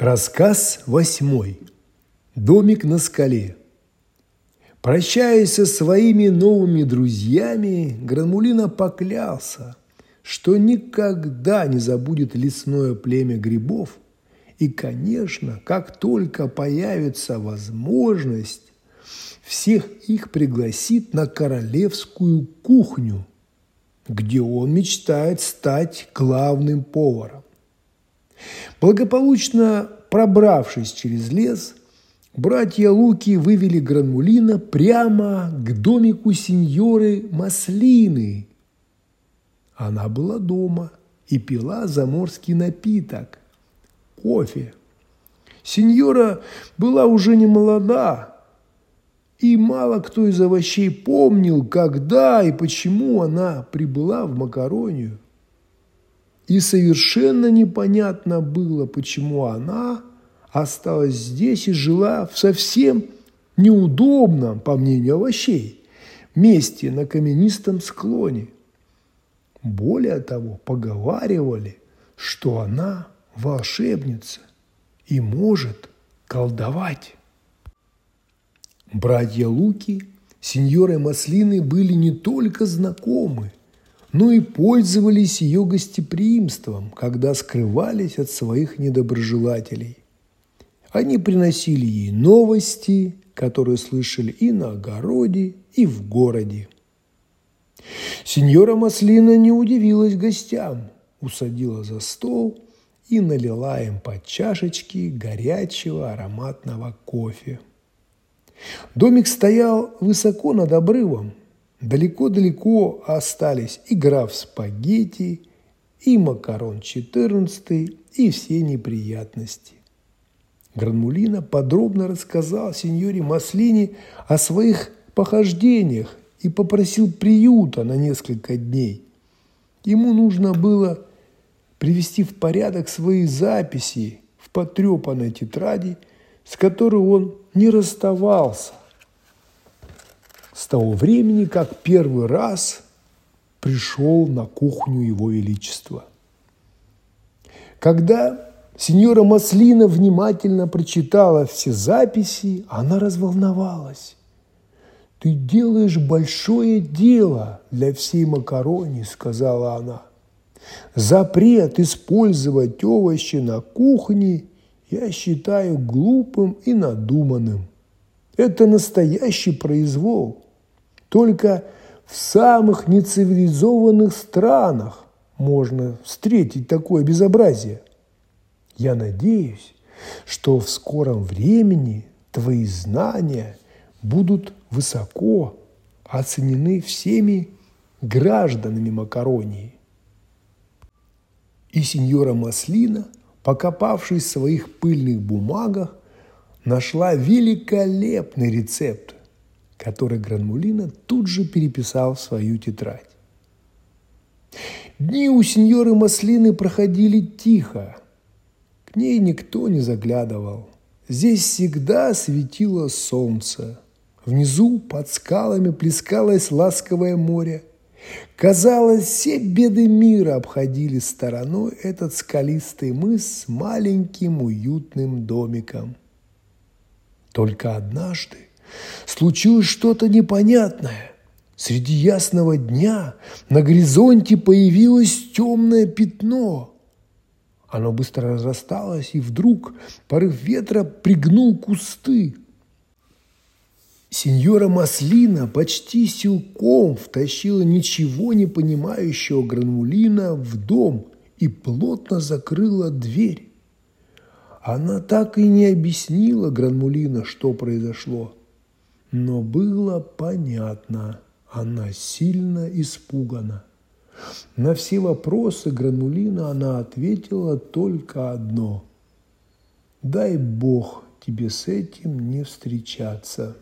Рассказ восьмой. Домик на скале. Прощаясь со своими новыми друзьями, Гранулина поклялся, что никогда не забудет лесное племя грибов. И, конечно, как только появится возможность, всех их пригласит на королевскую кухню, где он мечтает стать главным поваром. Благополучно пробравшись через лес, братья Луки вывели Гранулина прямо к домику сеньоры Маслины. Она была дома и пила заморский напиток – кофе. Сеньора была уже не молода, и мало кто из овощей помнил, когда и почему она прибыла в Макаронию – и совершенно непонятно было, почему она осталась здесь и жила в совсем неудобном, по мнению овощей, месте на каменистом склоне. Более того, поговаривали, что она волшебница и может колдовать. Братья Луки, сеньоры Маслины были не только знакомы – но и пользовались ее гостеприимством, когда скрывались от своих недоброжелателей. Они приносили ей новости, которые слышали и на огороде, и в городе. Сеньора Маслина не удивилась гостям, усадила за стол и налила им по чашечке горячего ароматного кофе. Домик стоял высоко над обрывом, Далеко-далеко остались и граф спагетти, и макарон 14, и все неприятности. Гранулина подробно рассказал сеньоре Маслини о своих похождениях и попросил приюта на несколько дней. Ему нужно было привести в порядок свои записи в потрепанной тетради, с которой он не расставался с того времени, как первый раз пришел на кухню Его Величества. Когда сеньора Маслина внимательно прочитала все записи, она разволновалась. «Ты делаешь большое дело для всей Макарони», – сказала она. «Запрет использовать овощи на кухне я считаю глупым и надуманным. Это настоящий произвол. Только в самых нецивилизованных странах можно встретить такое безобразие. Я надеюсь, что в скором времени твои знания будут высоко оценены всеми гражданами Макаронии. И сеньора Маслина, покопавшись в своих пыльных бумагах, нашла великолепный рецепт который Гранмулина тут же переписал в свою тетрадь. Дни у сеньоры Маслины проходили тихо. К ней никто не заглядывал. Здесь всегда светило солнце. Внизу под скалами плескалось ласковое море. Казалось, все беды мира обходили стороной этот скалистый мыс с маленьким уютным домиком. Только однажды Случилось что-то непонятное. Среди ясного дня на горизонте появилось темное пятно. Оно быстро разрасталось, и вдруг порыв ветра пригнул кусты. Сеньора Маслина почти силком втащила ничего не понимающего Гранулина в дом и плотно закрыла дверь. Она так и не объяснила Гранмулина, что произошло – но было понятно, она сильно испугана. На все вопросы Гранулина она ответила только одно. «Дай Бог тебе с этим не встречаться».